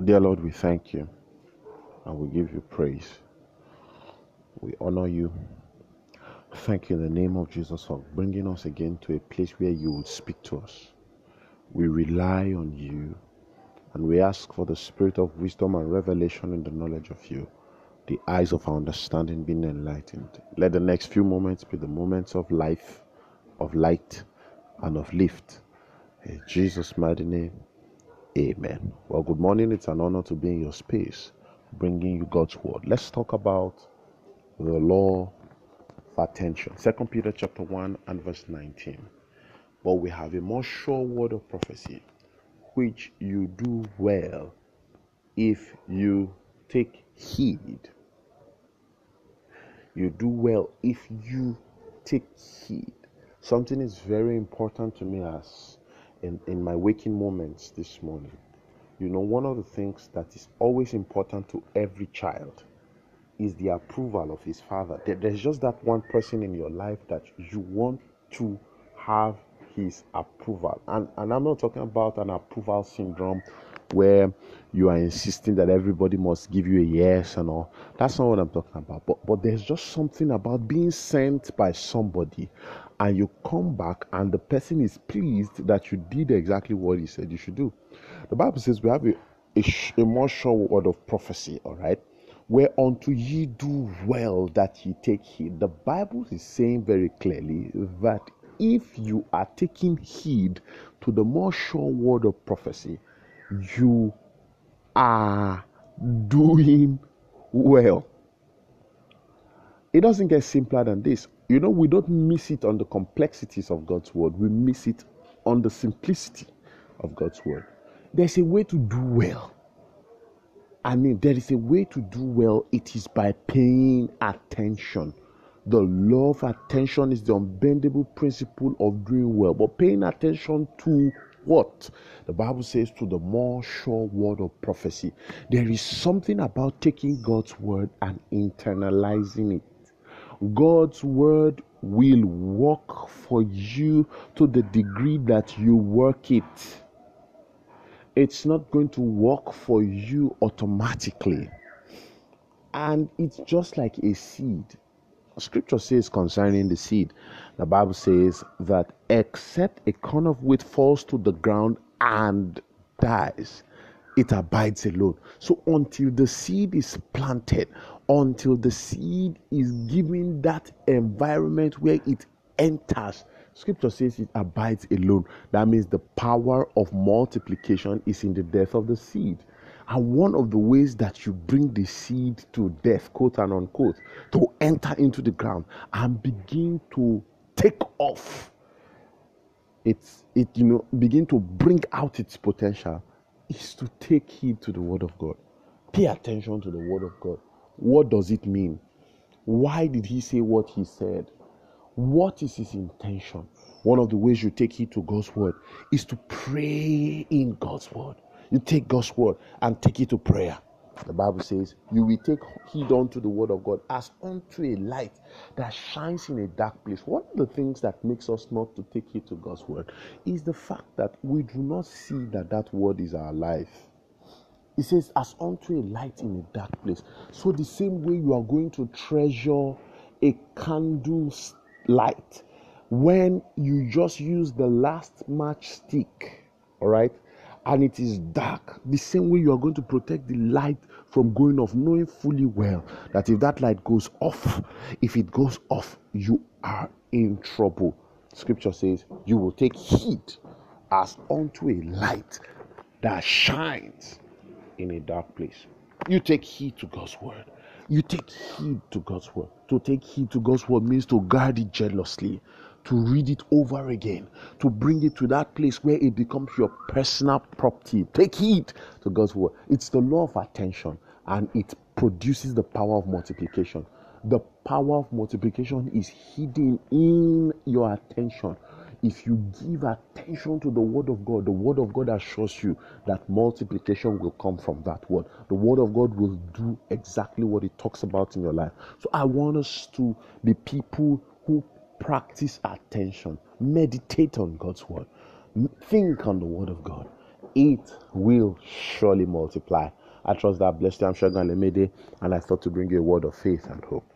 Dear Lord, we thank you and we give you praise. We honor you. Thank you in the name of Jesus for bringing us again to a place where you will speak to us. We rely on you and we ask for the spirit of wisdom and revelation in the knowledge of you, the eyes of our understanding being enlightened. Let the next few moments be the moments of life, of light, and of lift. In Jesus' mighty name, Amen. Well, good morning. It's an honor to be in your space, bringing you God's word. Let's talk about the law of attention. Second Peter chapter 1 and verse 19. But we have a more sure word of prophecy, which you do well if you take heed. You do well if you take heed. Something is very important to me as in, in my waking moments this morning. You know, one of the things that is always important to every child is the approval of his father. There's just that one person in your life that you want to have his approval. And, and I'm not talking about an approval syndrome where you are insisting that everybody must give you a yes and all. That's not what I'm talking about. But but there's just something about being sent by somebody and you come back and the person is pleased that you did exactly what he said you should do. The Bible says we have a, a, a more sure word of prophecy, all right? Whereunto ye do well that ye take heed. The Bible is saying very clearly that if you are taking heed to the more sure word of prophecy, you are doing well. It doesn't get simpler than this. You know, we don't miss it on the complexities of God's word, we miss it on the simplicity of God's word. There's a way to do well. I mean, there is a way to do well, it is by paying attention. The law of attention is the unbendable principle of doing well, but paying attention to what? The Bible says to the more sure word of prophecy. There is something about taking God's word and internalizing it. God's word will work for you to the degree that you work it. It's not going to work for you automatically. And it's just like a seed. Scripture says concerning the seed, the Bible says that except a corn of wheat falls to the ground and dies, it abides alone. So until the seed is planted, until the seed is given that environment where it enters, scripture says it abides alone. That means the power of multiplication is in the death of the seed. And one of the ways that you bring the seed to death, quote and unquote, to enter into the ground and begin to take off it's it you know begin to bring out its potential is to take heed to the word of God. Pay attention to the word of God. What does it mean? Why did he say what he said? What is his intention? One of the ways you take heed to God's word is to pray in God's word. You take God's word and take it to prayer. The Bible says, You will take heed unto the word of God as unto a light that shines in a dark place. One of the things that makes us not to take heed to God's word is the fact that we do not see that that word is our life. It says, As unto a light in a dark place. So, the same way you are going to treasure a candle's light when you just use the last matchstick, all right? and it is dark, the same way you are going to protect the light from going off, knowing fully well that if that light goes off, if it goes off, you are in trouble. Scripture says, You will take heed as unto a light that shines in a dark place. You take heed to God's word. You take heed to God's word. To take heed to God's word means to guard it jealously to read it over again, to bring it to that place where it becomes your personal property. Take heed to God's word. It's the law of attention and it produces the power of multiplication. The power of multiplication is hidden in your attention. If you give attention to the word of God, the word of God assures you that multiplication will come from that word. The word of God will do exactly what it talks about in your life. So I want us to be people who practice attention, meditate on God's word, think on the word of God, it will surely multiply. I trust that blessed you. I'm sure God Shagan Lemede, and I thought to bring you a word of faith and hope.